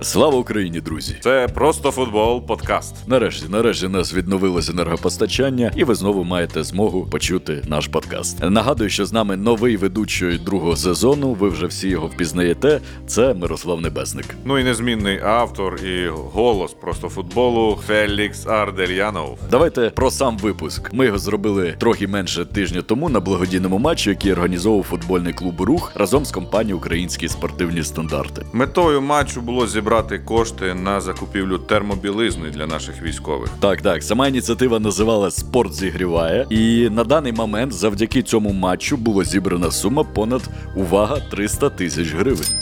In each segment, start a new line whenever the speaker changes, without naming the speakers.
Слава Україні, друзі!
Це просто футбол подкаст.
Нарешті, нарешті, нас відновилось енергопостачання, і ви знову маєте змогу почути наш подкаст. Нагадую, що з нами новий ведучий другого сезону. Ви вже всі його впізнаєте. Це Мирослав Небесник.
Ну і незмінний автор і голос просто футболу Фелікс Ардельянов.
Давайте про сам випуск. Ми його зробили трохи менше тижня тому на благодійному матчі, який організовував футбольний клуб Рух разом з компанією Українські спортивні стандарти.
Метою матчу було зібрати кошти на закупівлю термобілизни для наших військових.
Так, так, сама ініціатива називалась Спорт зігріває, і на даний момент завдяки цьому матчу було зібрана сума понад увага 300 тисяч гривень.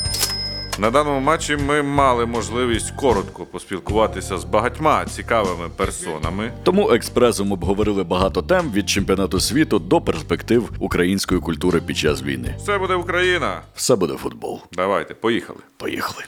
На даному матчі ми мали можливість коротко поспілкуватися з багатьма цікавими персонами.
Тому експресом обговорили багато тем від чемпіонату світу до перспектив української культури під час війни.
Все буде Україна.
Все буде футбол.
Давайте, поїхали.
Поїхали.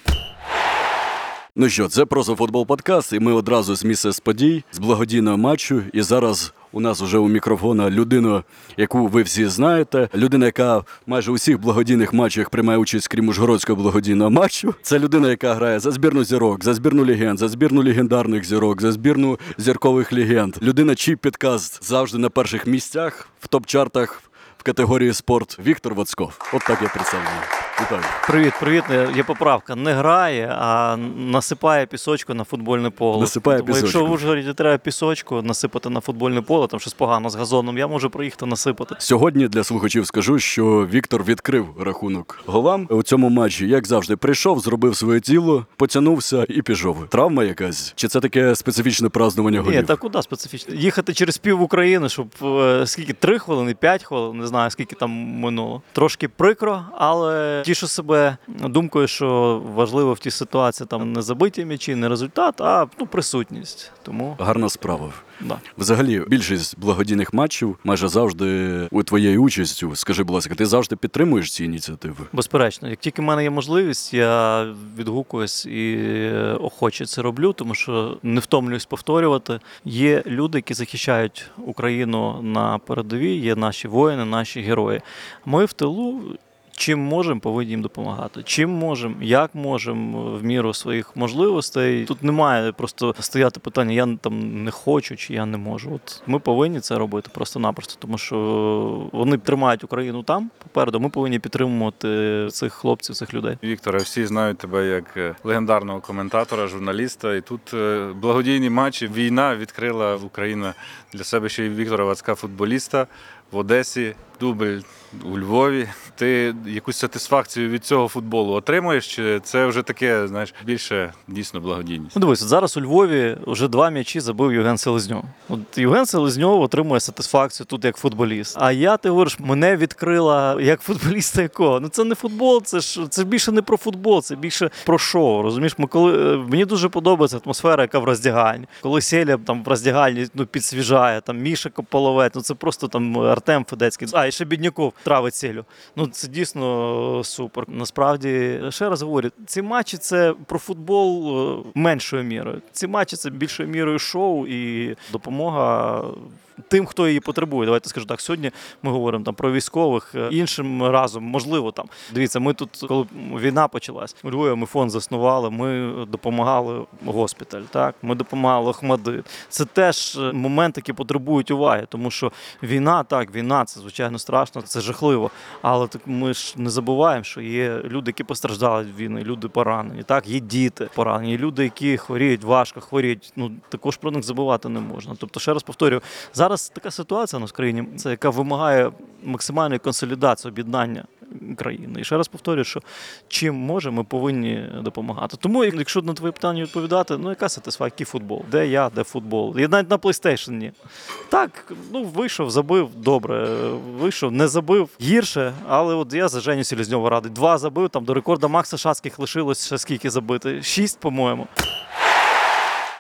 Ну що, це просто футбол подкаст, і ми одразу з місця з подій з благодійного матчу. І зараз у нас вже у мікрофона людина, яку ви всі знаєте. Людина, яка майже у всіх благодійних матчах приймає участь, крім Ужгородського благодійного матчу. Це людина, яка грає за збірну зірок, за збірну легенд, за збірну легендарних зірок, за збірну зіркових легенд. Людина, чий підкаст завжди на перших місцях в топ-чартах категорії спорт. Віктор Вацков. От так я представляю. Вітаю.
Привіт, привіт. Є поправка. Не грає, а насипає пісочку на футбольне поле.
Насипає
Тому Якщо в Ужгороді треба пісочку насипати на футбольне поле, там щось погано з газоном, я можу проїхати насипати.
Сьогодні для слухачів скажу, що Віктор відкрив рахунок голам у цьому матчі. Як завжди, прийшов, зробив своє діло, потягнувся і пішов. Травма якась? Чи це таке специфічне празднування голів?
Ні, та куди специфічно? Їхати через пів України, щоб е, скільки три хвилини, п'ять хвилин, не знаю скільки там минуло. Трошки прикро, але тішу себе думкою, що важливо в тій ситуації там не забиті м'ячі, не результат, а ну присутність. Тому
Гарна справа.
Да.
Взагалі, більшість благодійних матчів майже завжди у твоєю участю. Скажи, будь ласка, ти завжди підтримуєш ці ініціативи?
Безперечно, як тільки в мене є можливість, я відгукуюсь і е, охоче це роблю, тому що не втомлююсь повторювати. Є люди, які захищають Україну на передовій, є наші воїни, наші герої. Ми в тилу. Чим можемо, повинні їм допомагати. Чим можемо, як можемо, в міру своїх можливостей. Тут немає просто стояти питання, я там не хочу чи я не можу. От ми повинні це робити просто-напросто, тому що вони тримають Україну там попереду. Ми повинні підтримувати цих хлопців, цих людей.
Вікторе, всі знають тебе як е, легендарного коментатора, журналіста. І тут е, благодійні матчі. Війна відкрила Україна для себе ще й Віктора Вацка, футболіста в Одесі, дубль у Львові. Ти якусь сатисфакцію від цього футболу отримуєш? Чи це вже таке, знаєш, більше дійсно благодійність?
Ну, дивись, зараз у Львові вже два м'ячі забив Євген Селезньов. От Євген Селезньов отримує сатисфакцію тут як футболіст. А я, ти говориш, мене відкрила як футболіста якого? Ну це не футбол, це ж це більше не про футбол, це більше про шоу. Розумієш, ми коли е, мені дуже подобається атмосфера, яка в роздягальні. Коли Селя там в роздягальні ну, підсвіжає, там Міша Кополовець, ну це просто там Артем Федецький. А і ще Бідняков травить цілю. Ну це дійсно супер. Насправді, ще раз говорю, ці матчі це про футбол е, меншою мірою. Ці матчі це більшою мірою шоу і допомога. Тим, хто її потребує, давайте скажу так. Сьогодні ми говоримо там про військових. е, Іншим разом, можливо, там дивіться, ми тут, коли війна почалась, у Львові ми фонд заснували. Ми допомагали госпіталь. Так, ми допомагали Охмади. Це теж е, моменти, які потребують уваги, тому що війна, так, війна, це звичайно страшно, це жахливо. Але так ми ж не забуваємо, що є люди, які постраждали від війни, люди поранені. Так, є діти поранені, люди, які хворіють важко, хворіють. Ну також про них забувати не можна. Тобто, ще раз повторюю, зараз така ситуація у нас країні, це яка вимагає максимальної консолідації, об'єднання. країни. І ще раз повторюю, що чим може, ми повинні допомагати. Тому, якщо на твоє питання відповідати, ну яка сатисфакція, футбол? Де я, де футбол? Я навіть на PlayStation. Так, ну вийшов, забив, добре. Вийшов, не забив гірше, але от я за Женю Селезньова радий. Два забив, там до рекорду Макса Шацьких лишилось ще скільки забити? Шість, по-моєму.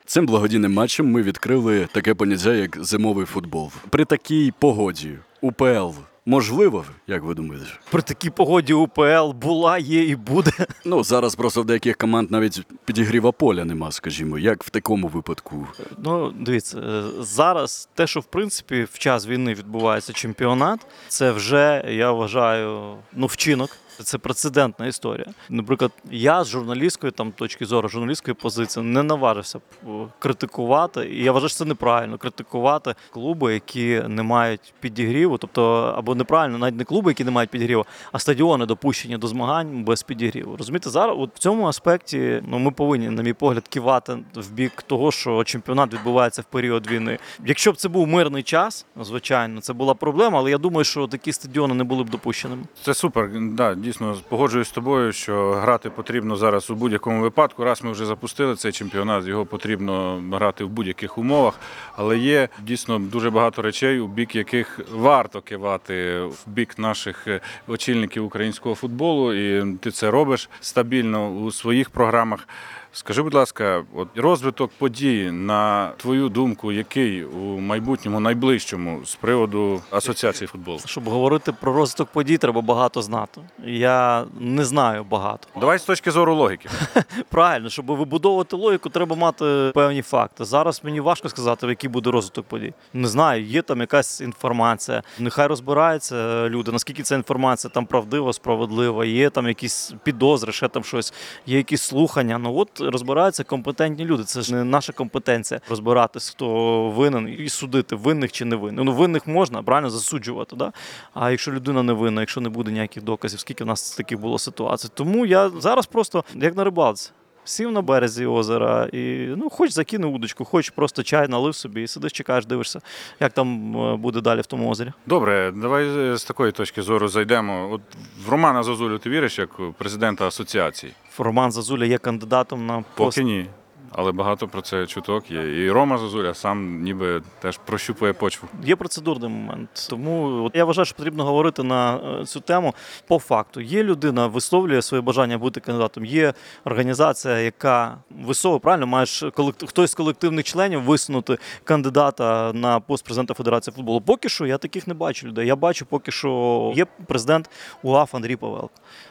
Цим благодійним матчем ми відкрили таке поняття, як зимовий футбол. При такій погоді УПЛ можливо, як ви думаєте?
При такій погоді УПЛ була, є і буде.
Ну зараз просто в деяких команд навіть підігріва поля нема, скажімо, як в такому випадку.
Ну, дивіться, е, зараз те, що в принципі в час війни відбувається чемпіонат, це вже я вважаю ну, вчинок. Це прецедентна історія. Наприклад, я з журналістської там точки зору, журналістської позиції не наважився е, критикувати. І я вважаю, що це неправильно критикувати клуби, які не мають підігріву, тобто або неправильно, навіть не клуби, які не мають підігріву, а стадіони допущені до змагань без підігріву. Розумієте, зараз от в цьому аспекті ну ми повинні, на мій погляд, кивати в бік того, що чемпіонат відбувається в період війни. Якщо б це був мирний час, звичайно, це була проблема, але я думаю, що такі стадіони не були б допущеними.
Це супер. Да, дійсно погоджуюсь з тобою, що грати потрібно зараз у будь-якому випадку. Раз ми вже запустили цей чемпіонат, його потрібно грати в будь-яких умовах. Але є дійсно дуже багато речей, у бік яких варто кивати в бік наших е, очільників українського футболу, і ти це робиш стабільно у своїх програмах. Скажи, будь ласка, от розвиток подій, на твою думку, який у майбутньому найближчому з приводу асоціації футболу?
Щоб говорити про розвиток подій, треба багато знати. Я не знаю багато.
Давай з точки зору логіки.
Правильно, щоб вибудовувати логіку, треба мати певні факти. Зараз мені важко сказати, який буде розвиток подій. Не знаю, є там якась інформація. Нехай розбираються люди, наскільки ця інформація там правдива, справедлива, є там якісь підозри, ще там щось, є якісь слухання. Ну от розбираються компетентні люди. Це ж не наша компетенція розбиратись, хто винен і судити, винних чи не винних. Ну винних можна правильно засуджувати. Да? А якщо людина не винна, якщо не буде ніяких доказів, скільки в нас таких було ситуацій. Тому я зараз просто як на рибалці. Сів на березі озера і ну, хоч закинув удочку, хоч просто чай налив собі і сидиш, чекаєш, дивишся, як там е, буде далі в тому озері.
Добре, давай е, з такої точки зору зайдемо. От в Романа Зазулю ти віриш як президента асоціації?
Роман Зазуля є кандидатом на пост.
Поки ні. Але багато про це чуток є. І Рома Зозуля сам ніби теж прощупує почву.
Є процедурний момент. Тому от я вважаю, що потрібно говорити на е, цю тему по факту. Є людина, висловлює своє бажання бути кандидатом. Є організація, яка висовує правильно, маєш колектив, хтось з колективних членів висунути кандидата на пост президента Федерації футболу. Поки що я таких не бачу людей. Я бачу, поки що є президент УАФ Андрій Павелко.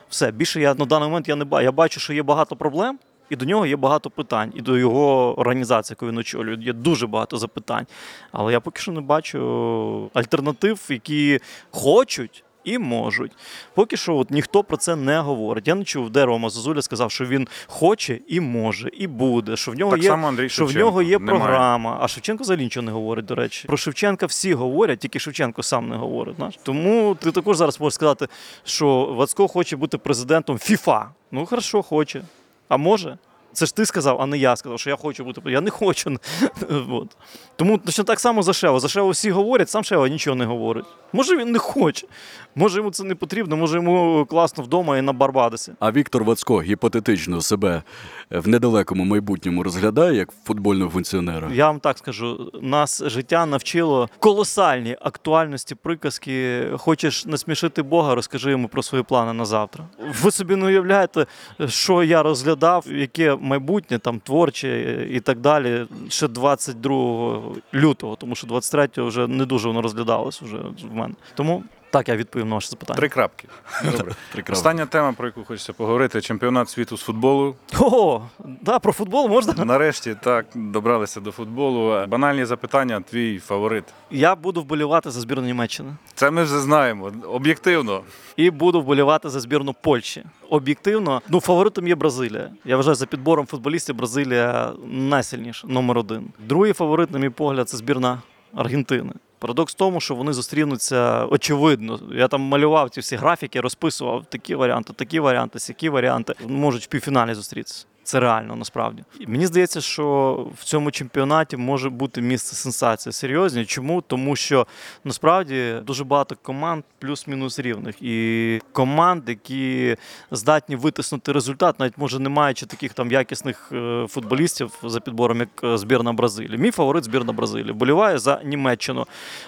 Все більше я на даний момент я не бачу. Я бачу, що є багато проблем. І до нього є багато питань, і до його організації, яку він очолює, є дуже багато запитань. Але я поки що не бачу альтернатив, які хочуть і можуть. Поки що от ніхто про це не говорить. Я не чув, де Рома Зозуля сказав, що він хоче і може, і буде. Що в нього
Так
є
само Андрій
що в нього є
немає.
програма. А Шевченко взагалі нічого не говорить, до речі. Про Шевченка всі говорять, тільки Шевченко сам не говорить. Знаєш? Тому ти також зараз можеш сказати, що Вацко хоче бути президентом ФІФА. Ну, хорошо, хоче. А може? Це ж ти сказав, а не я сказав, що я хочу бути. Я не хочу. От. Тому точно так само за Шева. За Шева всі говорять, сам Шева нічого не говорить. Може він не хоче. Може йому це не потрібно, може йому класно вдома і на Барбадосі.
А Віктор Вацко гіпотетично себе в недалекому майбутньому розглядає як футбольного функціонера.
Я вам так скажу: нас життя навчило колосальній актуальності приказки. Хочеш насмішити Бога, розкажи йому про свої плани на завтра. Ви собі не уявляєте, що я розглядав, яке майбутнє там творче і так далі. Ще 22 лютого, тому що 23-го вже не дуже воно розглядалось вже в мене. Тому так я відповів на ваше запитання.
Три крапки. Добре.
Прекрасно.
Остання тема, про яку хочеться поговорити: чемпіонат світу з футболу.
О, да, про футбол можна.
Нарешті так добралися до футболу. Банальні запитання. Твій фаворит.
Я буду вболівати за збірну Німеччини.
Це ми вже знаємо. Об'єктивно.
і буду вболівати за збірну Польщі. Об'єктивно, ну фаворитом є Бразилія. Я вважаю, за підбором футболістів Бразилія найсильніша, номер один. Другий фаворит, на мій погляд, це збірна Аргентини. Парадокс в тому, що вони зустрінуться очевидно. Я там малював ці всі графіки, розписував такі варіанти, такі варіанти, сякі варіанти. Можуть в півфіналі зустрітися. Це реально насправді. Мені здається, що в цьому чемпіонаті може бути місце сенсації. Серйозні. Чому? Тому що насправді дуже багато команд плюс-мінус рівних. І команд, які здатні витиснути результат, навіть може не маючи таких там якісних е, футболістів за підбором, як е, збірна Бразилії. Мій фаворит збірна Бразилії. Боліває за Німеччину,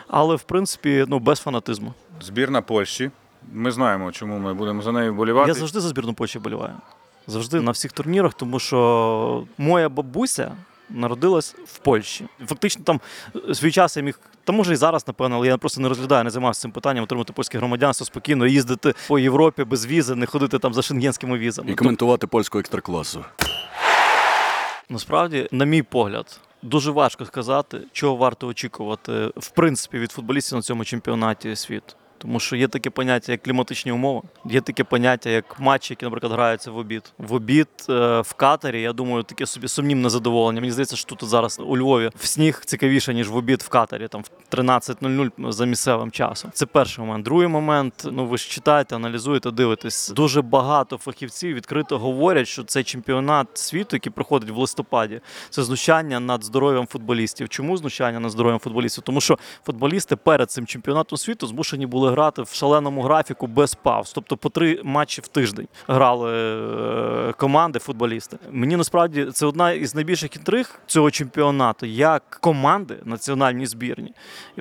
але в принципі ну без фанатизму.
Збірна Польщі. Ми знаємо, чому ми будемо за нею болівати.
Я завжди за збірну Польщі боліваю. Завжди на всіх турнірах, тому що моя бабуся народилась в Польщі. Фактично там е, свій час я міг. Та може і зараз, напевно, але я просто не розглядаю, не займався цим питанням, отримати польське громадянство спокійно, їздити по Європі без візи, не ходити там за шенгенськими візами.
І коментувати польську екстракласу.
Насправді, на мій погляд, дуже важко сказати, чого варто очікувати в принципі від футболістів на цьому чемпіонаті світу. Тому що є таке поняття, як кліматичні умови, є таке поняття, як матчі, які, наприклад, граються в обід. В обід е, в катері, я думаю, таке собі сумнівне задоволення. Мені здається, що тут зараз у Львові в сніг цікавіше, ніж в обід в катері, там в 13.00 за місцевим часом. Це перший момент. Другий момент, ну ви ж читаєте, аналізуєте, дивитесь. Дуже багато фахівців відкрито говорять, що цей чемпіонат світу, який проходить в листопаді, це знущання над здоров'ям футболістів. Чому знущання над здоров'ям футболістів? Тому що футболісти перед цим чемпіонатом світу змушені були грати в шаленому графіку без пауз, тобто по три матчі в тиждень грали е, команди, футболісти. Мені насправді це одна із найбільших інтриг цього чемпіонату, як команди національні збірні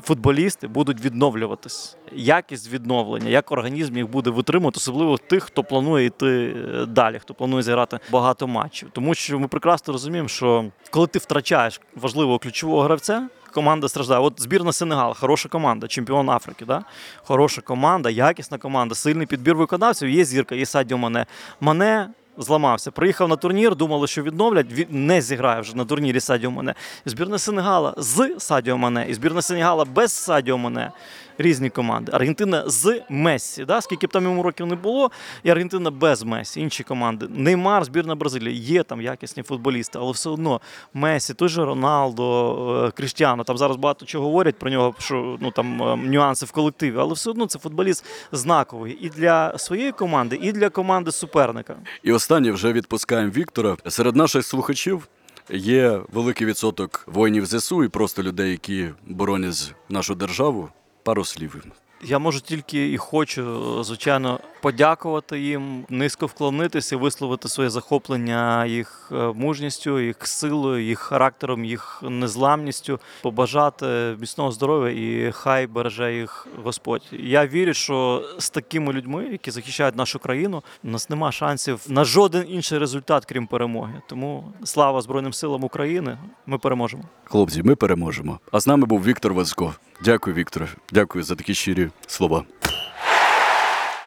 футболісти будуть відновлюватись. Якість відновлення, як організм їх буде витримувати, особливо тих, хто планує йти е, далі, хто планує зіграти багато матчів. Тому що ми прекрасно розуміємо, що коли ти втрачаєш важливого ключового гравця. Команда страждає. От збірна Сенегал, хороша команда, чемпіон Африки. Да? Хороша команда, якісна команда, сильний підбір виконавців. Є зірка, є Садіо Мане. Мане зламався. Приїхав на турнір, думали, що відновлять. Він не зіграє вже на турнірі Садіо Мане. Збірна Сенегала з Садіо Мане і збірна Сенегала без Садіо Мане. Різні команди. Аргентина з Мессі, да? скільки б там йому років не було, і Аргентина без Мессі, інші команди. Неймар, збірна Бразилії. Є там якісні футболісти, але все одно Месі, той же Роналдо, е, Кріштіану. Там зараз багато чого говорять про нього, що ну там е, нюанси в колективі, але все одно це футболіст знаковий і для своєї команди, і для команди суперника.
І останнє вже відпускаємо Віктора. Серед наших слухачів є великий відсоток воїнів ЗСУ і просто людей, які боронять нашу державу. Пару слів.
Я можу тільки і хочу, звичайно, подякувати їм, низько вклонитися, висловити своє захоплення їх е, мужністю, їх силою, їх характером, їх незламністю, побажати міцного здоров'я і хай береже їх Господь. Я вірю, що з такими людьми, які захищають нашу країну, у нас нема шансів на жоден інший результат, крім перемоги. Тому слава Збройним силам України! Ми переможемо.
Хлопці, ми переможемо. А з нами був Віктор Вацько. Дякую, Вікторе. Дякую за такі щирі слова.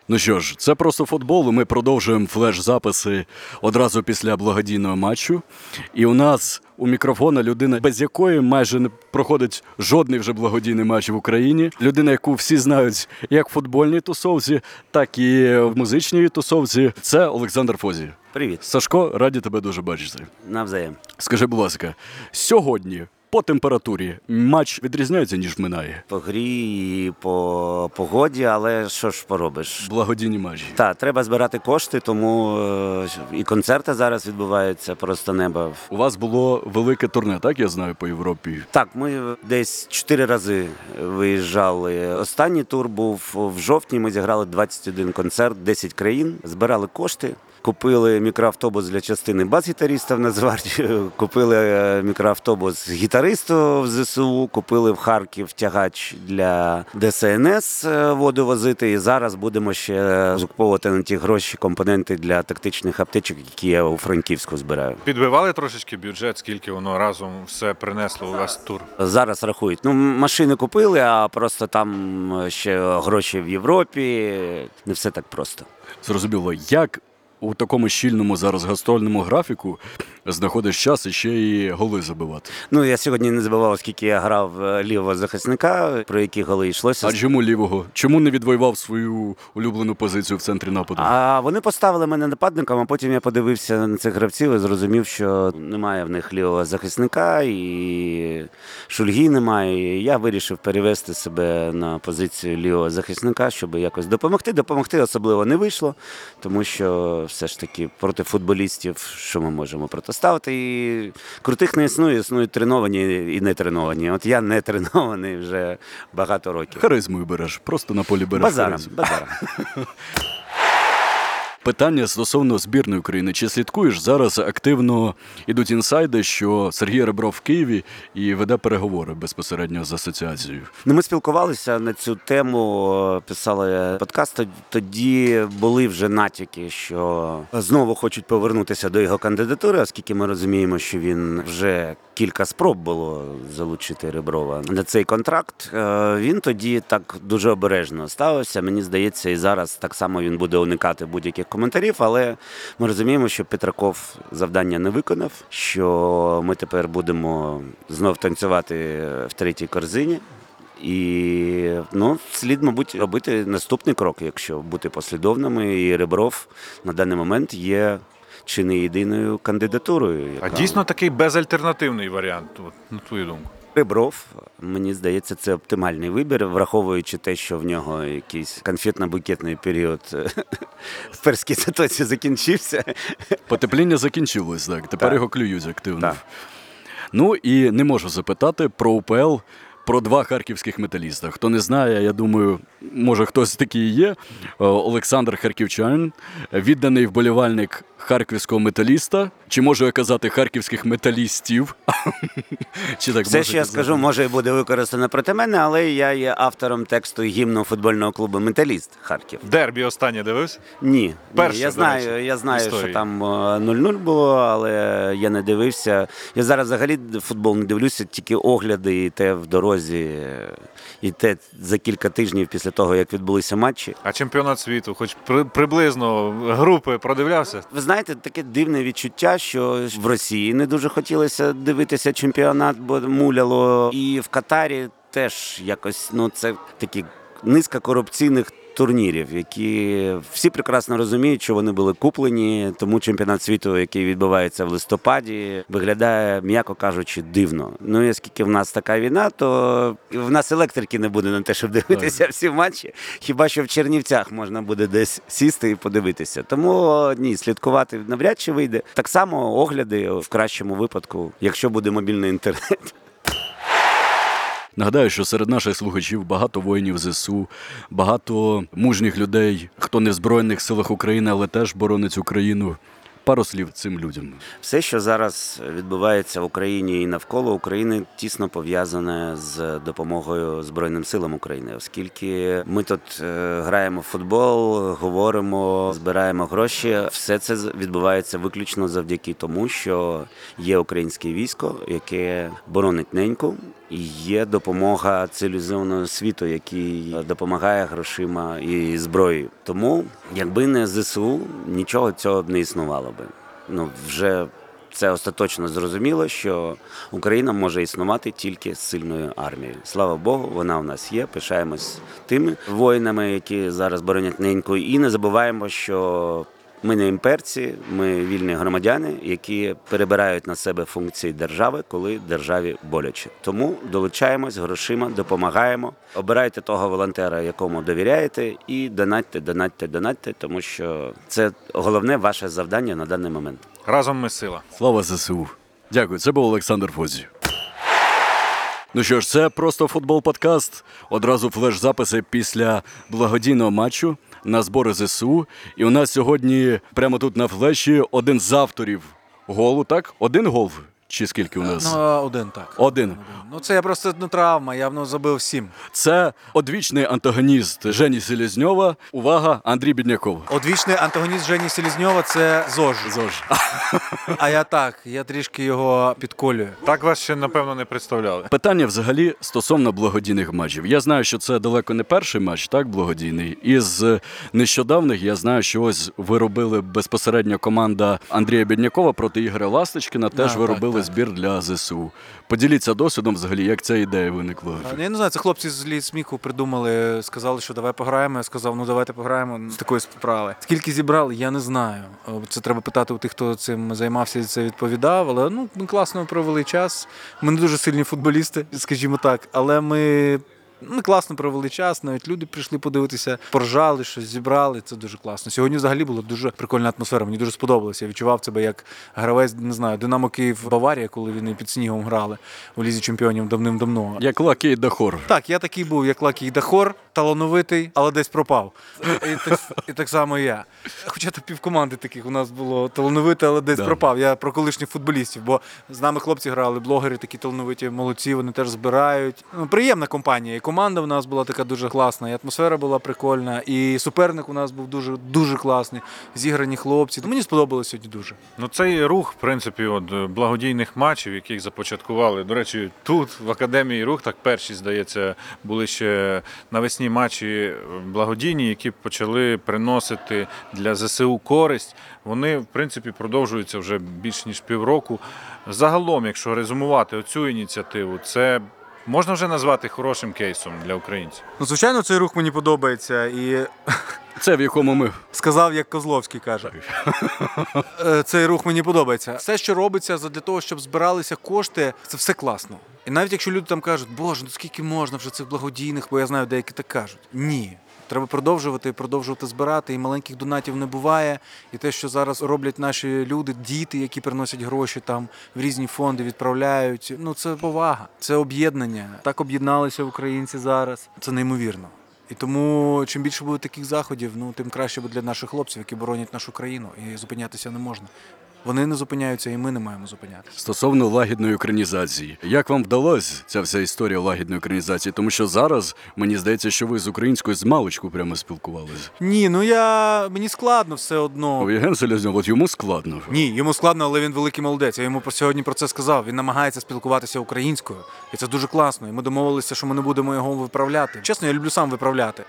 Ну що ж, це просто футбол. і Ми продовжуємо флеш-записи одразу після благодійного матчу. І у нас у мікрофона людина, без якої майже не проходить жодний вже благодійний матч в Україні. Людина, яку всі знають як в футбольній тусовці, так і в музичній тусовці. Це Олександр Фозі.
Привіт,
Сашко, раді тебе дуже бачити.
навзаєм.
Скажи, будь ласка, сьогодні по температурі матч відрізняється, ніж минає.
По грі і по погоді, але що ж поробиш?
Благодійні матчі.
Так, треба збирати кошти, тому е, і концерти зараз відбуваються просто неба.
У вас було велике турне, так я знаю, по Європі.
Так, ми десь чотири рази виїжджали. Останній тур був в жовтні. Ми зіграли 21 концерт, 10 країн, збирали кошти. Купили мікроавтобус для частини бас-гітаріста в Нацгвардію, купили е, мікроавтобус гітаристу в ЗСУ, купили в Харків тягач для ДСНС е, воду возити. І зараз будемо ще закуповувати на ті гроші компоненти для тактичних аптечок, які я у Франківську збираю.
Підбивали трошечки бюджет, скільки воно разом все принесло у вас тур.
Зараз рахують. Ну, машини купили, а просто там е, ще гроші в Європі. Не все так просто.
Зрозуміло, як у такому щільному зараз гастрольному графіку знаходиш час і ще і голи забивати.
Ну, я сьогодні не забував, скільки я грав е, лівого захисника, про які голи йшлося.
А чому лівого? Чому не відвоював свою улюблену позицію в центрі нападу?
А вони поставили мене нападником, а потім я подивився на цих гравців і зрозумів, що немає в них лівого захисника і шульгі немає. І я вирішив перевести себе на позицію лівого захисника, щоб якось допомогти. Допомогти особливо не вийшло, тому що все ж таки проти футболістів, що ми можемо протиставити. І крутих не існує, існують треновані і не треновані. От я не тренований вже багато років.
Харизмою береш, просто на полі береш
Базаром, базаром.
Питання стосовно збірної України. Чи слідкуєш зараз активно ідуть інсайди, що Сергій Ребров в Києві і веде переговори безпосередньо з асоціацією?
Ну, ми спілкувалися на цю тему, писали подкаст. Тоді були вже натяки, що знову хочуть повернутися до його кандидатури, оскільки ми розуміємо, що він вже кілька спроб було залучити Реброва на цей контракт. Е, Він тоді так дуже обережно ставився. Мені здається, і зараз так само він буде уникати будь-яких коментарів, але ми розуміємо, що Петраков завдання не виконав, що ми тепер будемо знов танцювати в третій корзині. І ну, слід, мабуть, робити наступний крок, якщо бути послідовними. І Ребров на даний момент є чи не єдиною кандидатурою.
А дійсно такий безальтернативний варіант, от, на твою думку.
Ребров, мені здається, це оптимальний вибір, враховуючи те, що в нього якийсь конфетно-букетний період в перській затоці закінчився.
Потепління закінчилось, так. Тепер
Так.
його клюють активно.
Так.
Ну і не можу запитати про УПЛ. Про два харківських металіста. Хто не знає, я думаю, може хтось такий є. Е, Олександр Харківчанин, відданий вболівальник харківського металіста. Чи можу я казати харківських металістів? Чи так
Все, що я скажу, може і буде використано проти мене, але я є автором тексту гімну футбольного клубу Металіст Харків.
Дербі останнє дивився?
Ні,
Перше,
ні, я знаю, я знаю,
історії.
що там е, 0-0 було, але я не дивився. Я зараз взагалі футбол не дивлюся, тільки огляди і те в дорозі, е, і те за кілька тижнів після того, як відбулися матчі.
А чемпіонат світу, хоч при, приблизно групи продивлявся?
Ви знаєте, таке дивне відчуття, що в Росії не дуже хотілося дивитися чемпіонат, бо муляло. І в Катарі теж якось ну це такі низка корупційних. Турнірів, які всі прекрасно розуміють, що вони були куплені, тому чемпіонат світу, який відбувається в листопаді, виглядає, м'яко кажучи, дивно. Ну і оскільки в нас така війна, то в нас електрики не буде на те, щоб дивитися всі матчі. Хіба що в Чернівцях можна буде десь сісти і подивитися. Тому ні, слідкувати навряд чи вийде. Так само огляди в кращому випадку, якщо буде мобільний інтернет.
Нагадаю, що серед наших слухачів багато воїнів ЗСУ, багато мужніх людей, хто не в Збройних силах України, але теж боронить Україну. Пару слів цим людям.
Все, що зараз відбувається в Україні і навколо України, тісно пов'язане з допомогою Збройним силам України, оскільки ми тут е, граємо в футбол, говоримо, збираємо гроші. Все це відбувається виключно завдяки тому, що є українське військо, яке боронить неньку. Є допомога цивілізованого світу, який допомагає грошима і зброєю. Тому, якби не ЗСУ, нічого цього б не існувало би. Ну вже це остаточно зрозуміло, що Україна може існувати тільки з сильною армією. Слава Богу, вона у нас є. Пишаємось тими воїнами, які зараз боронять неньку. І не забуваємо, що ми не імперці, ми вільні громадяни, які перебирають на себе функції держави, коли державі боляче. Тому долучаємось грошима, допомагаємо. Обирайте того волонтера, якому довіряєте, і донатьте, донатьте, донатьте, тому що це головне ваше завдання на даний момент.
Разом ми сила.
Слава ЗСУ. Дякую. Це був Олександр Фозі. Ну що ж, це просто футбол подкаст. Одразу флеш-записи після благодійного матчу на збори ЗСУ. І у нас сьогодні прямо тут на флеші один з авторів голу, так? Один гол? Чи скільки у нас?
Ну, один так.
Один.
Ну це я просто ну, травма, я ну, забив сім.
Це одвічний антагоніст Жені Селезньова. Увага, Андрій Бідняков.
Одвічний антагоніст Жені Селізньова це ЗОЖ.
Зож.
А я так, я трішки його підколюю.
Так вас ще, напевно, не представляли.
Питання взагалі стосовно благодійних матчів. Я знаю, що це далеко не перший матч, так, благодійний. Із нещодавних я знаю, що ось ви робили безпосередньо команда Андрія Біднякова проти Ігоря Ласточкина. Теж
Да,
ви
так,
робили
так.
збір для ЗСУ. Поділіться досвідом взагалі, як ця ідея виникла.
Ну, Я не знаю, це хлопці з літ придумали, сказали, що давай пограємо. Я сказав, ну давайте пограємо з такої справи. Скільки зібрали, я не знаю. Е, Це треба питати у тих, хто цим займався і це відповідав. Але ну ми класно провели час. Ми не дуже сильні футболісти, скажімо так, але ми. Ми класно провели час, навіть люди прийшли подивитися, поржали, щось зібрали. Це дуже класно. Сьогодні взагалі була дуже прикольна атмосфера. Мені дуже сподобалося. Я відчував себе як гравець, не знаю, Динамо Київ Баварія, коли вони під снігом грали у лізі чемпіонів давним-давно.
Як Лакій Дахор.
Так, я такий був, як Лакій Дахор, талановитий, але десь пропав. І так, і так само і я. Хоча то півкоманди таких у нас було талановите, але десь
Да.
пропав. Я про колишніх футболістів, бо з нами хлопці грали, блогери такі талановиті, молодці, вони теж збирають. Ну, приємна компанія. І команда в нас була така дуже класна, і атмосфера була прикольна, і суперник у нас був дуже дуже класний. Зіграні хлопці. Мені сподобалося сьогодні дуже.
Ну, цей рух, в принципі, от, е, благодійних матчів, яких започаткували. До речі, тут, в академії рух, так перші, здається, були ще навесні матчі е, благодійні, які почали приносити для ЗСУ користь. Вони, в принципі, продовжуються вже більш ніж півроку. Загалом, якщо резюмувати оцю ініціативу, це можна вже назвати хорошим кейсом для українців.
Ну, звичайно, цей рух мені подобається і
Це в якому ми
сказав, як Козловський каже. Е, Цей рух мені подобається. Все, що робиться для того, щоб збиралися кошти, це все класно. І навіть якщо люди там кажуть, боже, ну скільки можна вже цих благодійних, бо я знаю, деякі так кажуть. Ні. Треба продовжувати, продовжувати збирати. І маленьких донатів не буває. І те, що зараз роблять наші люди, діти, які приносять гроші там в різні фонди, відправляють. Ну це повага, це об'єднання. Так об'єдналися українці зараз. Це неймовірно. І тому чим більше буде таких заходів, ну тим краще буде для наших хлопців, які боронять нашу країну, і зупинятися не можна. Вони не зупиняються, і ми не маємо зупинятися.
Стосовно лагідної українізації, як вам вдалося ця вся історія лагідної українізації? Тому що зараз мені здається, що ви з українською з маличку прямо спілкувалися.
Ні, ну я мені складно все одно.
Євген Селезньов, от йому складно.
Ні, йому складно, але він великий молодець. Я йому про сьогодні про це сказав. Він намагається спілкуватися українською, і це дуже класно. І ми домовилися, що ми не будемо його виправляти. Чесно, я люблю сам виправляти.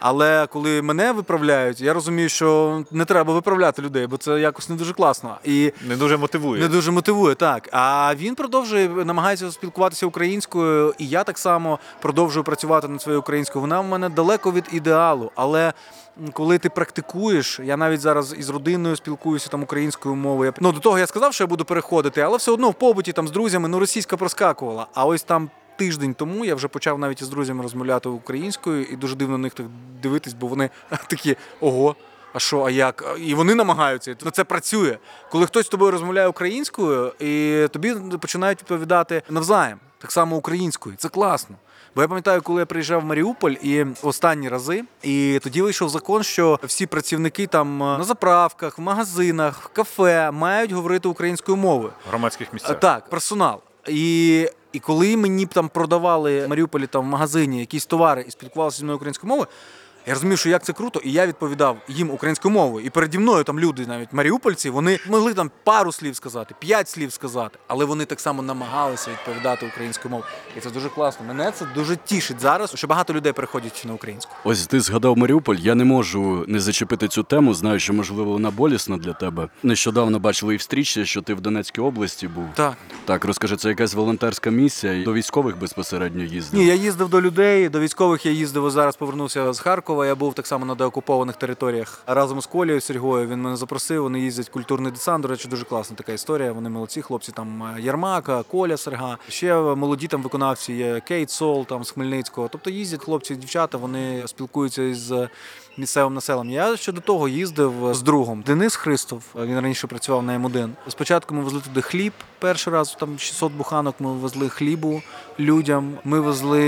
Але коли мене виправляють, я розумію, що не треба виправляти людей, бо це якось не дуже класно. І
Не дуже мотивує.
Не дуже мотивує, так. А він продовжує намагається спілкуватися українською, і я так само продовжую працювати над своєю українською. Вона в мене далеко від ідеалу, але. Коли ти практикуєш, я навіть зараз із родиною спілкуюся там українською мовою. Ну до того я сказав, що я буду переходити, але все одно в побуті там з друзями ну російська проскакувала. А ось там тиждень тому я вже почав навіть із друзями розмовляти українською, і дуже дивно на них так дивитись, бо вони такі ого. А що, а як? І вони намагаються. Ну, Це працює. Коли хтось з тобою розмовляє українською, і тобі починають відповідати навзаєм, так само українською. Це класно. Бо я пам'ятаю, коли я приїжджав в Маріуполь і останні рази, і тоді вийшов закон, що всі працівники там е, на заправках, в магазинах, в кафе мають говорити українською мовою.
В громадських місцях.
Так, персонал. І, і коли мені там продавали в Маріуполі там в магазині якісь товари і спілкувалися зі мною українською мовою, я розумів, що як це круто, і я відповідав їм українською мовою. І переді мною там люди, навіть маріупольці, вони могли там пару слів сказати, п'ять слів сказати, але вони так само намагалися відповідати українською мовою. І це дуже класно. Мене це дуже тішить зараз, що багато людей переходять на українську.
Ось ти згадав Маріуполь. Я не можу не зачепити цю тему. Знаю, що можливо вона болісна для тебе. Нещодавно бачили і в стрічці, що ти в Донецькій області був.
Так.
Так, розкажи, це якась волонтерська місія до військових безпосередньо їздив.
Ні, я їздив до людей, до військових я їздив. Зараз повернувся з Харкова. Я був так само на деокупованих територіях разом з Колією Сергою. Він мене запросив. Вони їздять культурний десант. До речі, дуже класна така історія. Вони молодці, хлопці там е, Ярмака, Коля Серга. Ще молоді там виконавці є Кейт Сол там з Хмельницького. Тобто їздять хлопці, дівчата. Вони спілкуються із місцевим населенням. Я ще до того їздив з другом. Денис Христов. Він раніше працював на М1. Спочатку ми везли туди хліб. Перший раз там 600 буханок. Ми везли хлібу людям. Ми везли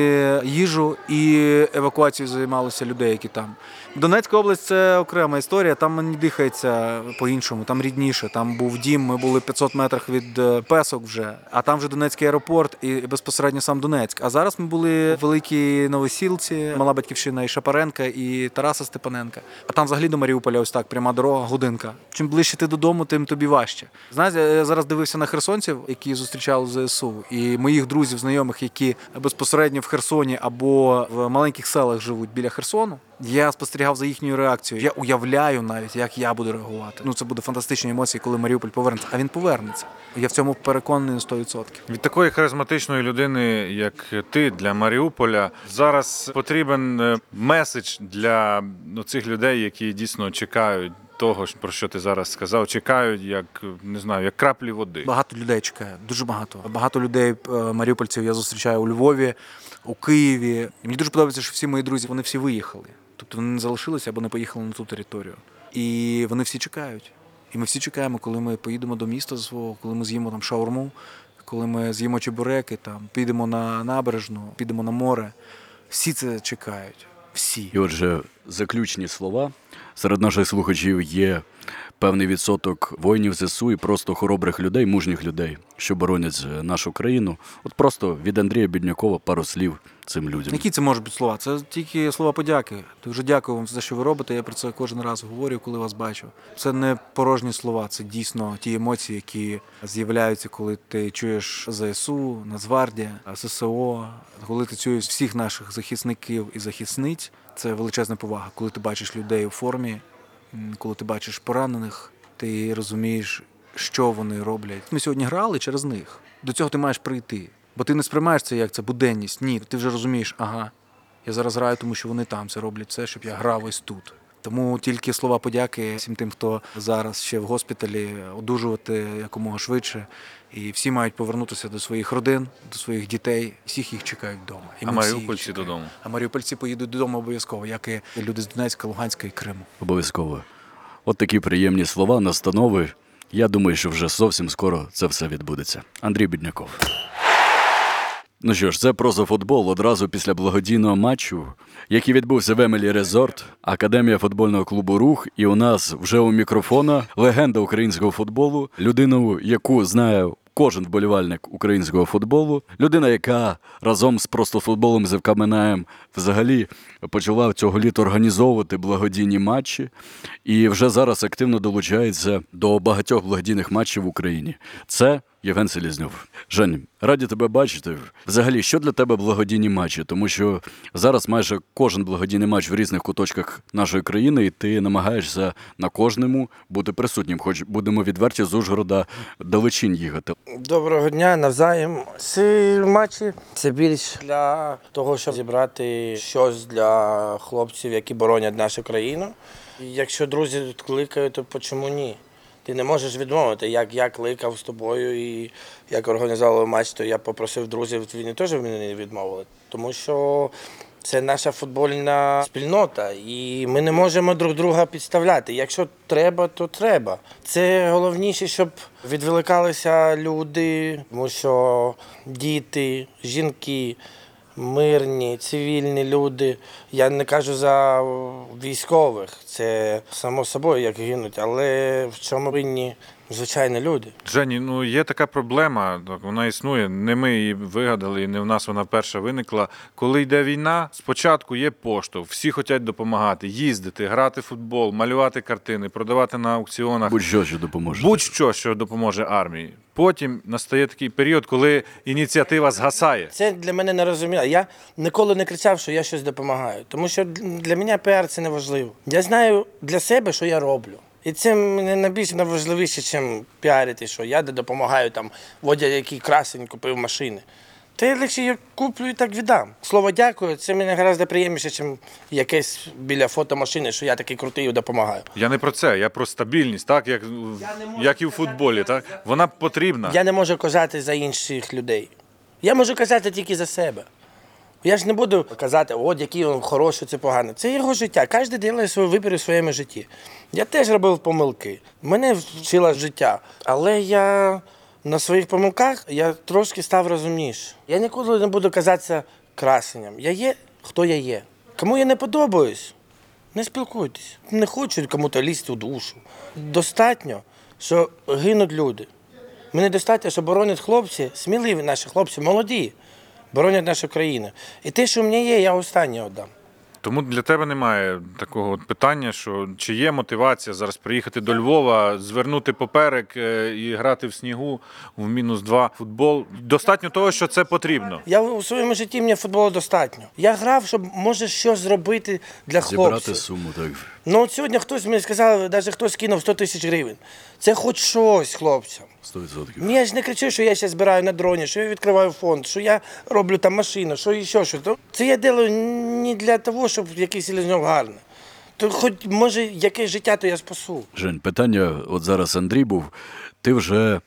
їжу і евакуацією займалися людей, які там. Донецька область це окрема історія. Там мені дихається по-іншому, там рідніше. Там був дім. Ми були в 500 метрах від е, Песок вже. А там вже Донецький аеропорт і безпосередньо сам Донецьк. А зараз ми були в великій Новосілці, мала батьківщина і Шапаренка, і Тараса Степаненка. А там взагалі до Маріуполя ось так, пряма дорога, годинка. Чим ближче ти додому, тим тобі важче. Знаєш, я зараз дивився на херсонців, які зустрічали ЗСУ, і моїх друзів, знайомих, які безпосередньо в Херсоні або в маленьких селах живуть біля Херсону. Я спостерігав за їхньою реакцією. Я уявляю навіть, як я буду реагувати. Ну це буде фантастичні емоції, коли Маріуполь повернеться. А він повернеться. Я в цьому переконаний на 100%.
Від такої харизматичної людини, як ти, для Маріуполя, зараз потрібен е, меседж для ну, цих людей, які дійсно чекають того, ж, про що ти зараз сказав. Чекають, як не знаю, як краплі води.
Багато людей чекає, дуже багато. Багато людей, е, маріупольців, я зустрічаю у Львові, у Києві. І мені дуже подобається, що всі мої друзі вони всі виїхали. Тобто вони не залишилися або не поїхали на ту територію. І вони всі чекають. І ми всі чекаємо, коли ми поїдемо до міста свого, коли ми з'їмо там шаурму, коли ми з'їмо чебуреки, там підемо на набережну, підемо на море. Всі це чекають. Всі.
І отже, заключні слова. Серед наших слухачів є певний відсоток воїнів ЗСУ і просто хоробрих людей, мужніх людей, що боронять е, нашу країну. От просто від Андрія Біднякова пару слів цим людям.
Які це можуть бути слова? Це тільки слова подяки. Дуже дякую вам за те, що ви робите. Я про це кожен раз говорю, коли вас бачу. Це не порожні слова, це дійсно ті емоції, які з'являються, коли ти чуєш ЗСУ, Нацгвардія, ССО, коли ти чуєш всіх наших захисників і захисниць. Це величезна повага. Коли ти бачиш людей у формі, коли ти бачиш поранених, ти розумієш, що вони роблять. Ми сьогодні грали через них. До цього ти маєш прийти. Бо ти не сприймаєш це як це буденність. Ні, ти вже розумієш, ага, я зараз граю, тому що вони там це роблять все, щоб я грав ось тут. Тому тільки слова подяки всім тим, хто зараз ще в госпіталі, одужувати якомога швидше. І всі мають повернутися до своїх родин, до своїх дітей. Всіх їх чекають вдома. І
А маріупольці додому.
А маріупольці поїдуть додому обов'язково, як і люди з Донецька, Луганська і Криму.
Обов'язково. От такі приємні слова, настанови. Я думаю, що вже зовсім скоро це все відбудеться. Андрій Бідняков. Ну що ж, це проза футбол одразу після благодійного матчу, який відбувся в Емелі Резорт, Академія футбольного клубу Рух. І у нас вже у мікрофона легенда українського футболу, людину, яку знає кожен вболівальник українського футболу, людина, яка разом з просто футболом з ФК Минаєм взагалі почала цього літа організовувати благодійні матчі, і вже зараз активно долучається до багатьох благодійних матчів в Україні. Це Євген Селізньов. Жень, раді тебе бачити. Взагалі, що для тебе благодійні матчі? Тому що зараз майже кожен благодійний матч в різних куточках нашої країни, і ти намагаєшся на кожному бути присутнім, хоч будемо відверті з Ужгорода далечінь їхати.
Доброго дня, навзаєм. Ці матчі це більш для того, щоб зібрати щось для хлопців, які боронять нашу країну. Якщо друзі кликають, то чому ні? Ти не можеш відмовити. Як я кликав з тобою і як організовував матч, то я попросив друзів, вони теж мені відмовили. Тому що це наша футбольна спільнота, і ми не можемо друг друга підставляти. Якщо треба, то треба. Це головніше, щоб відволікалися люди, тому що діти, жінки, мирні, цивільні люди. Я не кажу за військових, це само собою як гинуть, але в чому винні звичайні люди.
Жені, ну є така проблема, так, вона існує. Не ми її вигадали, і не в нас вона перша виникла. Коли йде війна, спочатку є поштовх, всі хочуть допомагати, їздити, грати в футбол, малювати картини, продавати на аукціонах.
Будь-що, що допоможе.
Будь-що, що допоможе армії. Потім настає такий період, коли ініціатива згасає.
Це для мене незрозуміло. Я ніколи не кричав, що я щось допомагаю, тому що для мене піар це не важливо. Я знаю для себе, що я роблю. І це мені найбільш важливіше, ніж піарити, що я де допомагаю там, Водя, який красень купив машини. Та я лише її куплю і так віддам. Слово дякую, це мені гораздо приємніше, ніж якесь біля фотомашини, що я такий крутий і допомагаю.
Я не про це, я про стабільність, так як, як і в футболі. Так вона потрібна.
Я не можу казати за інших людей. Я можу казати тільки за себе. Я ж не буду казати, от який він хороший, це погано. Це його життя. Кожен робить свій вибір у своєму житті. Я теж робив помилки. Мене вчило життя. Але я на своїх помилках я трошки став розумніше. Я ніколи не буду казатися красенням. Я є, хто я є. Кому я не подобаюсь, не спілкуйтесь. Не хочу кому-то лізти у душу. Достатньо, що гинуть люди. Мені достатньо, що боронять хлопці, сміливі наші хлопці, молоді, боронять нашу країну. І те, що в мене є, я останнє віддам.
Тому для тебе немає такого питання, що чи є мотивація зараз приїхати до Львова, звернути поперек е, і грати в снігу в мінус два футбол. Достатньо того, що це потрібно.
Я у своєму житті мені футболу достатньо. Я грав, щоб може щось зробити для
Зібрати суму, так.
Ну от сьогодні хтось мені сказав, навіть хтось кинув 100 тисяч гривень. Це хоч щось хлопцям.
100%.
Ну, я ж не кричу, що я ще збираю на дроні, що я відкриваю фонд, що я роблю там машину, що ще щось. То Це я роблю не для того, щоб якийсь селезньов гарний. То хоч може якесь життя, то я спасу.
Жень, питання, от зараз Андрій був. Ти вже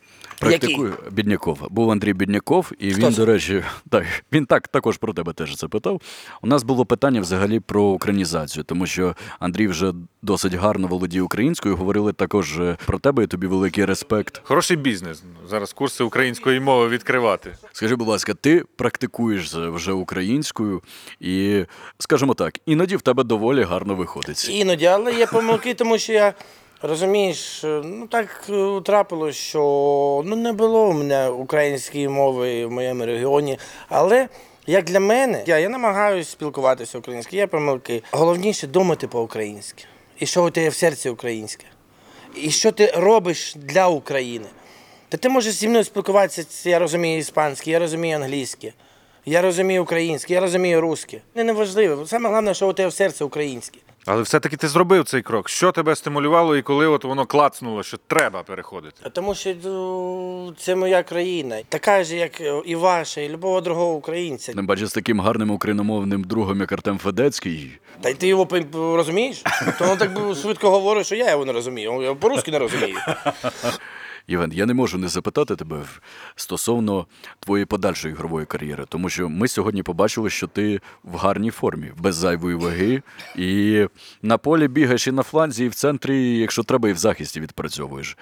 практикуєш Бідняков. Був Андрій Бідняков, і
Хто
він,
це?
до речі, так, він так також про тебе теж це питав. У нас було питання взагалі про українізацію, тому що Андрій вже досить гарно володіє українською. Говорили також е, про тебе, і тобі великий респект.
Хороший бізнес. Зараз курси української мови відкривати.
Скажи, будь ласка, ти практикуєш вже українською, і скажімо так, іноді в тебе доволі гарно виходить.
Іноді, але є помилки, тому що я розумієш, е, ну так е, трапилось, що ну не було у мене української мови в моєму регіоні. Але як для мене, я, я намагаюся спілкуватися українською, є помилки. Головніше думати по-українськи. І що у тебе в серці українське. І що ти робиш для України. Та ти можеш зі мною спілкуватися, я розумію іспанське, я розумію англійське. Я розумію українське, я розумію русське. Не неважливо. Саме головне, що у тебе в серці українське.
Але все-таки ти зробив цей крок. Що тебе стимулювало і коли от воно клацнуло, що треба переходити?
А Тому що ну, це моя країна, така ж, як і ваша, і любого другого українця.
Не бачиш з таким гарним україномовним другом, як Артем Федецький.
Та й ти його розумієш? То він так швидко говорить, що я його не розумію. Я по-русски не розумію.
Євген, я не можу не запитати тебе стосовно твоєї подальшої ігрової кар'єри, тому що ми сьогодні побачили, що ти в гарній формі, без зайвої ваги, і на полі бігаєш і на фланзі, і в центрі, якщо треба, і в захисті відпрацьовуєш.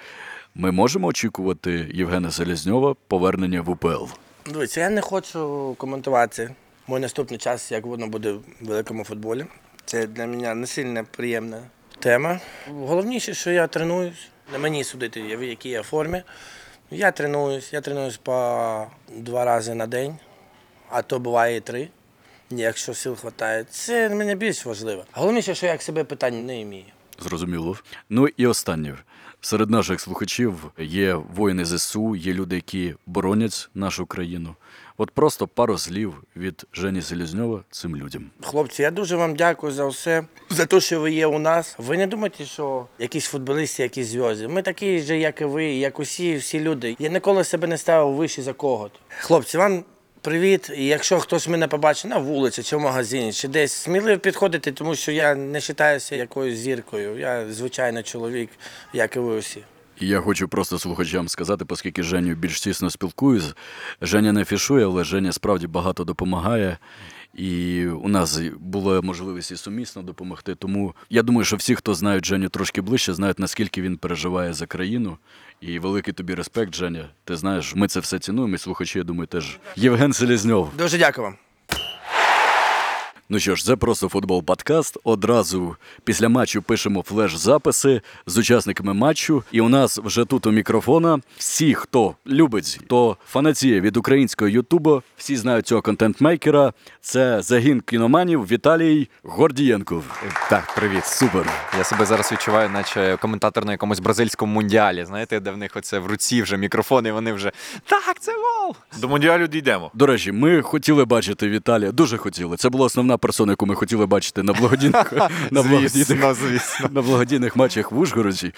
Ми можемо очікувати Євгена Селезньова повернення в УПЛ.
Дивіться, я не хочу коментувати мій наступний час, як воно буде в великому футболі. Це для мене не сильно приємна тема. Головніше, що я тренуюсь. Не мені судити, в якій я формі. Я тренуюсь, я тренуюсь по два рази на день, а то буває і три, якщо сил вистачає. Це мене більш важливо. Головніше, що я к себе питань не маю.
Зрозуміло. Ну і останнє. Серед наших слухачів є воїни ЗСУ, є люди, які боронять нашу країну. От просто пару слів від Жені Селезньова цим людям.
Хлопці, я дуже вам дякую за все, за те, що ви є у нас. Ви не думайте, що якісь футболісти, якісь зв'язки. Ми такі ж, як і ви, як усі всі люди. Я ніколи себе не ставив вище за кого. Хлопці, вам привіт. І якщо хтось мене побачить на вулиці, чи в магазині, чи десь сміливо підходити, тому що я не вважаюся якоюсь зіркою. Я звичайний чоловік, як і ви усі.
Я хочу просто слухачам сказати, оскільки Женю більш тісно спілкуюсь. Женя не фішує, але Женя справді багато допомагає. І у нас була можливість і сумісно допомогти. Тому я думаю, що всі, хто знають Женю трошки ближче, знають, наскільки він переживає за країну. І великий тобі респект, Женя. Ти знаєш, ми це все цінуємо, і слухачі, я думаю, теж. Євген Селезньов.
Дуже дякую вам.
Ну що ж, це просто футбол подкаст. Одразу після матчу пишемо флеш-записи з учасниками матчу. І у нас вже тут у мікрофона всі, хто любить, хто фанатіє від українського Ютубу, всі знають цього контент-мейкера. Це загін кіноманів Віталій Гордієнков.
Так, привіт.
Супер.
Я себе зараз відчуваю, наче коментатор на якомусь бразильському мундіалі. Знаєте, де в них оце в руці вже мікрофон, і вони вже так, це гол!
До мундіалю дійдемо.
До речі, ми хотіли бачити Віталія. Дуже хотіли. Це була основна персона, яку ми хотіли бачити на благодійних, на благодійних,
Звісно, звісно.
на благодійних матчах в Ужгороді.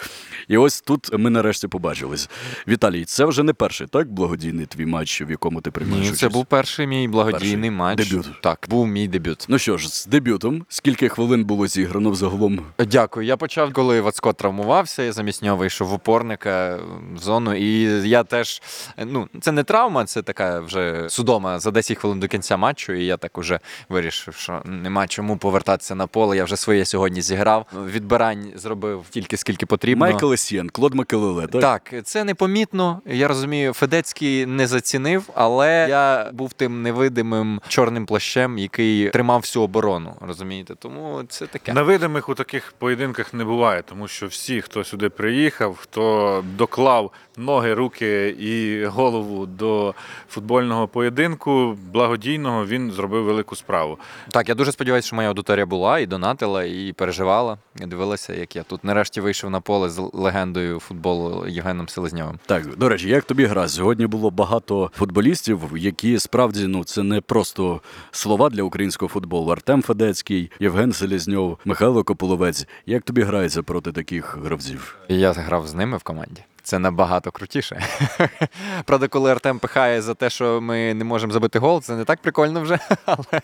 І ось тут ми нарешті побачились. Віталій, це вже не перший, так? Благодійний твій матч, в якому ти приймаєш
Ні,
участь?
це був перший мій благодійний
Перший.
матч.
Дебют.
Так, був мій дебют.
Ну що ж, з дебютом. Скільки хвилин було зіграно взагалом?
Дякую. Я почав, коли Вацко травмувався, я замість нього вийшов в опорника в зону. І я теж ну це не травма, це така вже судома за 10 хвилин до кінця матчу. І я так уже вирішив, що нема чому повертатися на поле. Я вже своє сьогодні зіграв. Відбирань зробив тільки скільки потрібно.
Майкл Есієн, Клод Макелеле, так?
Так, це непомітно. Я розумію, Федецький не зацінив, але я був тим невидимим чорним плащем, який тримав всю оборону. Розумієте? Тому це таке.
Невидимих у таких поєдинках не буває, тому що всі, хто сюди приїхав, хто доклав ноги, руки і голову до футбольного поєдинку, благодійного, він зробив велику справу.
Так, я дуже сподіваюся, що моя аудиторія була і донатила, і переживала, і дивилася, як я тут нарешті вийшов на поле з легендою футболу Євгеном Селезньовим.
Так, до речі, як тобі гра? Сьогодні було багато футболістів, які справді ну це не просто слова для українського футболу. Артем Федецький, Євген Селезньов, Михайло Кополовець. Як тобі грається проти таких гравців?
Я грав з ними в команді. Це набагато крутіше. Правда, коли Артем пихає за те, що ми не можемо забити гол, це не так прикольно вже, але,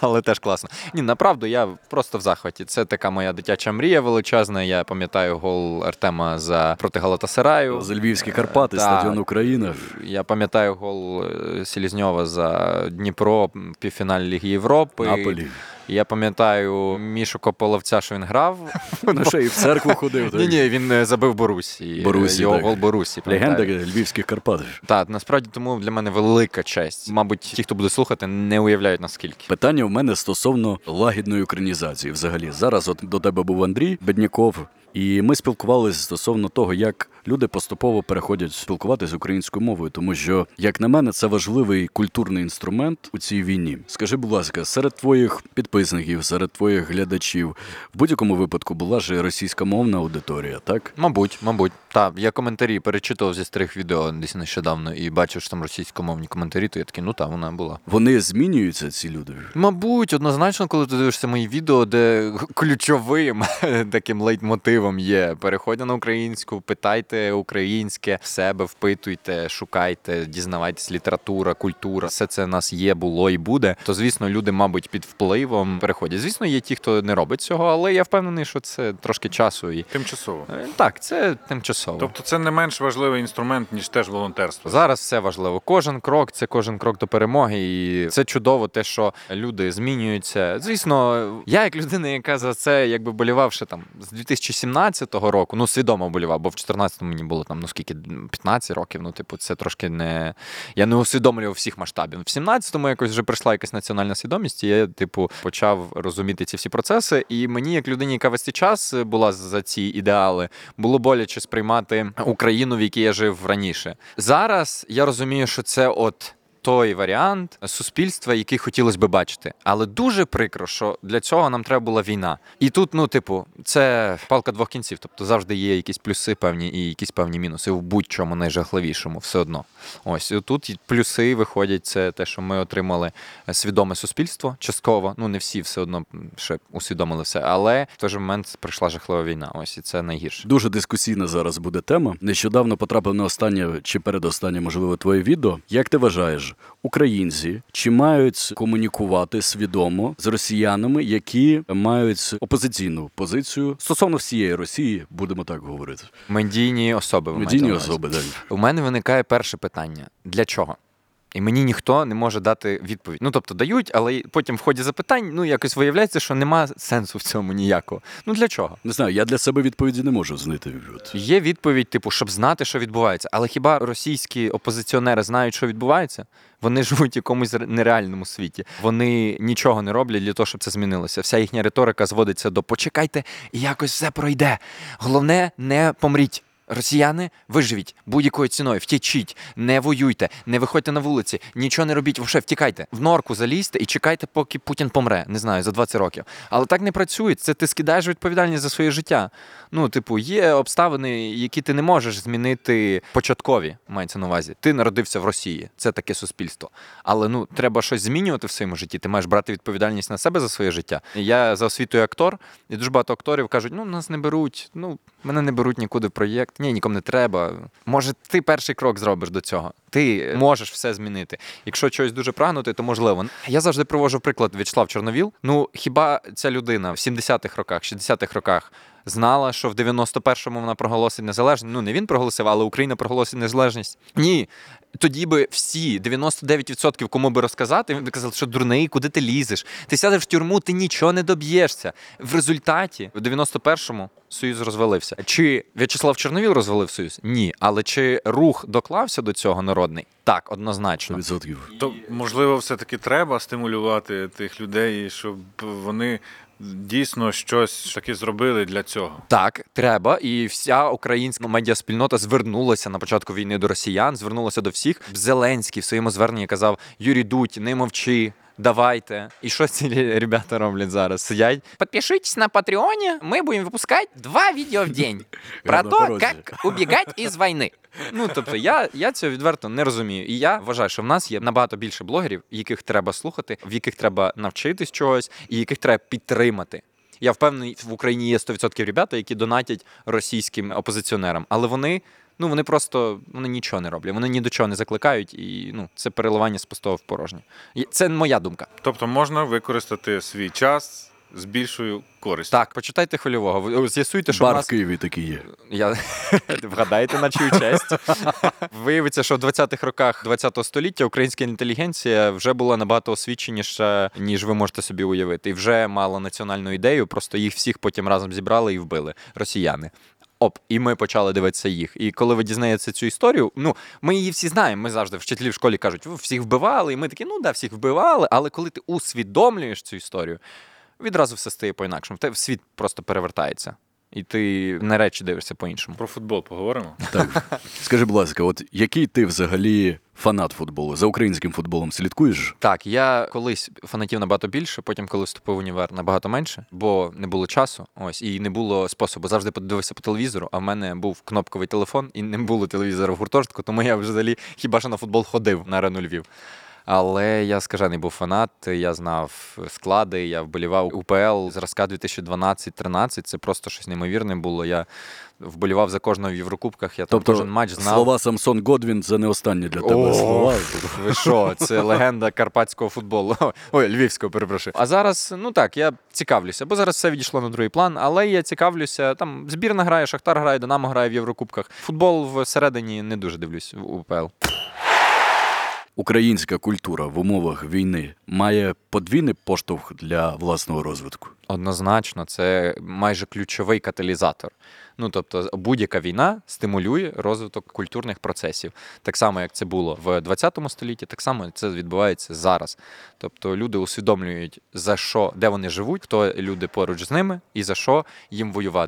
але теж класно. Ні, направду, я просто в захваті. Це така моя дитяча мрія величезна. Я пам'ятаю гол Артема за проти Галатасараю.
За Львівські Карпати,
Так.
стадіон Україна.
Я пам'ятаю гол е, Селізньова за Дніпро в півфіналі Ліги Європи.
Наполі.
Я пам'ятаю Мішу Кополовця, що він грав.
Ну ще і в церкву ходив.
Ні, ні, він е, забив Борусі.
Борусі,
Його гол Борусі.
Легенда. Львівських Карпат.
Так, насправді тому для мене велика честь. Мабуть, ті, хто буде слухати, не уявляють наскільки.
Питання в мене стосовно лагідної українізації. Взагалі, зараз от до тебе був Андрій Бедняков. І ми спілкувалися стосовно того, як люди поступово переходять спілкуватися українською мовою, тому що, як на мене, це важливий культурний інструмент у цій війні. Скажи, будь ласка, серед твоїх підписників, серед твоїх глядачів, в будь-якому випадку була ж російськомовна аудиторія, так?
Мабуть, мабуть. Так, я коментарі перечитував зі старих відео десь нещодавно і бачив, що там російськомовні коментарі, то я такий, ну так, вона була.
Вони змінюються, ці люди.
Мабуть, однозначно, коли ти дивишся мої відео, де ключовим таким лейтмотивом є переходьте на українську, питайте українське, в себе впитуйте, шукайте, дізнавайтесь, література, культура, все це в нас є, було і буде. То звісно, люди, мабуть, під впливом переходять. Звісно, є ті, хто не робить цього, але я впевнений, що це трошки часу і
Тимчасово.
Е, так, це тимчасово.
Тобто це не менш важливий інструмент, ніж теж волонтерство.
Зараз все важливо. Кожен крок це кожен крок до перемоги, і це чудово, те, що люди змінюються. Звісно, я як людина, яка за це якби болівав ще там з 2017 року, ну свідомо болівав, бо в 14-му мені було там ну скільки 15 років. Ну, типу, це трошки не я не усвідомлював всіх масштабів. В 17-му якось вже прийшла якась національна свідомість, і я, типу, почав розуміти ці всі процеси. І мені, як людині, яка весь цей час була за ці ідеали, було боляче сприймати Україну, в якій я жив раніше. Зараз я розумію, що це от. Той варіант суспільства, який хотілося би бачити, але дуже прикро, що для цього нам треба була війна. І тут, ну, типу, це палка двох кінців. Тобто завжди є якісь плюси певні і якісь певні мінуси в будь-чому найжахливішому, все одно. Ось і тут плюси виходять. Це те, що ми отримали свідоме суспільство частково. Ну не всі все одно ще усвідомили все, але в той же момент прийшла жахлива війна. Ось і це найгірше.
Дуже дискусійна зараз буде тема. Нещодавно потрапив на останнє чи передостаннє, можливо, твоє відео. Як ти вважаєш, українці чи мають комунікувати свідомо з росіянами, які мають опозиційну позицію стосовно всієї Росії, будемо так говорити?
Медійні особи.
Медійні особи, так.
У мене виникає перше питання: для чого? І мені ніхто не може дати відповідь. Ну тобто дають, але потім в ході запитань ну якось виявляється, що нема сенсу в цьому ніякого. Ну для чого?
Не знаю, я для себе відповіді не можу знайти.
Є відповідь, типу, щоб знати, що відбувається. Але хіба російські опозиціонери знають, що відбувається? Вони живуть в якомусь нереальному світі. Вони нічого не роблять для того, щоб це змінилося. Вся їхня риторика зводиться до почекайте, і якось все пройде. Головне, не помріть. Росіяни, виживіть будь-якою ціною, втічіть, не воюйте, не виходьте на вулиці, нічого не робіть, вовше втікайте. В норку залізьте і чекайте, поки Путін помре. Не знаю, за 20 років. Але так не працює. Це ти скидаєш відповідальність за своє життя. Ну, типу, є обставини, які ти не можеш змінити початкові, мається на увазі. Ти народився в Росії, це таке суспільство. Але ну треба щось змінювати в своєму житті. Ти маєш брати відповідальність на себе за своє життя. Я за освітою актор, і дуже багато акторів кажуть: ну нас не беруть, ну мене не беруть нікуди в проєкт. Ні, нікому не треба. Може, ти перший крок зробиш до цього. Ти можеш все змінити. Якщо чогось дуже прагнути, то можливо. Я завжди привожу приклад В'ячеслав Чорновіл. Ну хіба ця людина в 70-х роках, 60-х роках знала, що в 91-му вона проголосить незалежність? Ну не він проголосив, але Україна проголосить незалежність. Ні. Тоді би всі 99% кому би розказати, він би казав, що дурний, куди ти лізеш? Ти сядеш в тюрму, ти нічого не доб'єшся. В результаті в 91-му Союз розвалився. Чи В'ячеслав Чорновіл розвалив Союз? Ні. Але чи рух доклався до цього народний? Так, однозначно.
100%.
То можливо, все-таки треба стимулювати тих людей, щоб вони дійсно щось таке зробили для цього.
Так, треба, і вся українська медіаспільнота звернулася на початку війни до росіян, звернулася до всіх. Зеленський в своєму зверненні казав: Юрій Дудь, не мовчи. Давайте. І що ці ребята роблять зараз? Сидять. Подпишитесь на Патреоні. Ми будемо випускати два відео в день про те, як убігати із війни. Ну тобто, я, я цього відверто не розумію. І я вважаю, що в нас є набагато більше блогерів, яких треба слухати, в яких треба навчитись чогось, і яких треба підтримати. Я впевнений, в Україні є 100% ребята, які донатять російським опозиціонерам, але вони. Ну, вони просто вони нічого не роблять, вони ні до чого не закликають, і ну це переливання з пустого в порожнє. Це моя думка.
Тобто можна використати свій час з більшою користю.
Так, почитайте хвильового. Ви з'ясуйте, що в
Бар
нас
в Києві такий є.
Я вгадайте на чию честь. Виявиться, що в 20-х роках 20-го століття українська інтелігенція вже була набагато освіченіша, ніж ви можете собі уявити, і вже мала національну ідею. Просто їх всіх потім разом зібрали і вбили росіяни. Оп, і ми почали дивитися їх. І коли ви дізнаєтеся цю історію, ну ми її всі знаємо. Ми завжди вчителі в школі кажуть, ви всіх вбивали, і ми такі, ну да, всіх вбивали. Але коли ти усвідомлюєш цю історію, відразу все стає по-інакшому. Те світ просто перевертається. і ти на речі дивишся по-іншому.
Про футбол поговоримо.
Так. Скажи, будь ласка, от який ти взагалі фанат футболу? За українським футболом слідкуєш?
Так, я колись фанатів набагато більше, потім, коли вступив в універ, набагато менше, бо не було часу. Ось і не було способу. Завжди подивився по телевізору. А в мене був кнопковий телефон, і не було телевізора в гуртожитку, тому я взагалі хіба що на футбол ходив на арену Львів. Але я скажений був фанат. Я знав склади, я вболівав УПЛ зразка 2012-13. Це просто щось неймовірне було. Я вболівав за кожного в Єврокубках. Я там
Тобто
кожен матч знав.
слова Самсон Годвін це не останні для тебе
О,
слова.
Ви що, це легенда карпатського футболу. Ой, львівського, перепрошую. А зараз, ну так, я цікавлюся, бо зараз все відійшло на другий план, але я цікавлюся. Там збірна грає, Шахтар грає, Динамо грає в Єврокубках. Футбол всередині не дуже дивлюсь в УПЛ.
Українська культура в умовах війни має подвійний поштовх для власного розвитку.
Однозначно, це майже ключовий каталізатор. Ну тобто, будь-яка війна стимулює розвиток культурних процесів, так само як це було в 20 столітті, так само це відбувається зараз. Тобто люди усвідомлюють за що, де вони живуть, хто люди поруч з ними і за що їм воювати.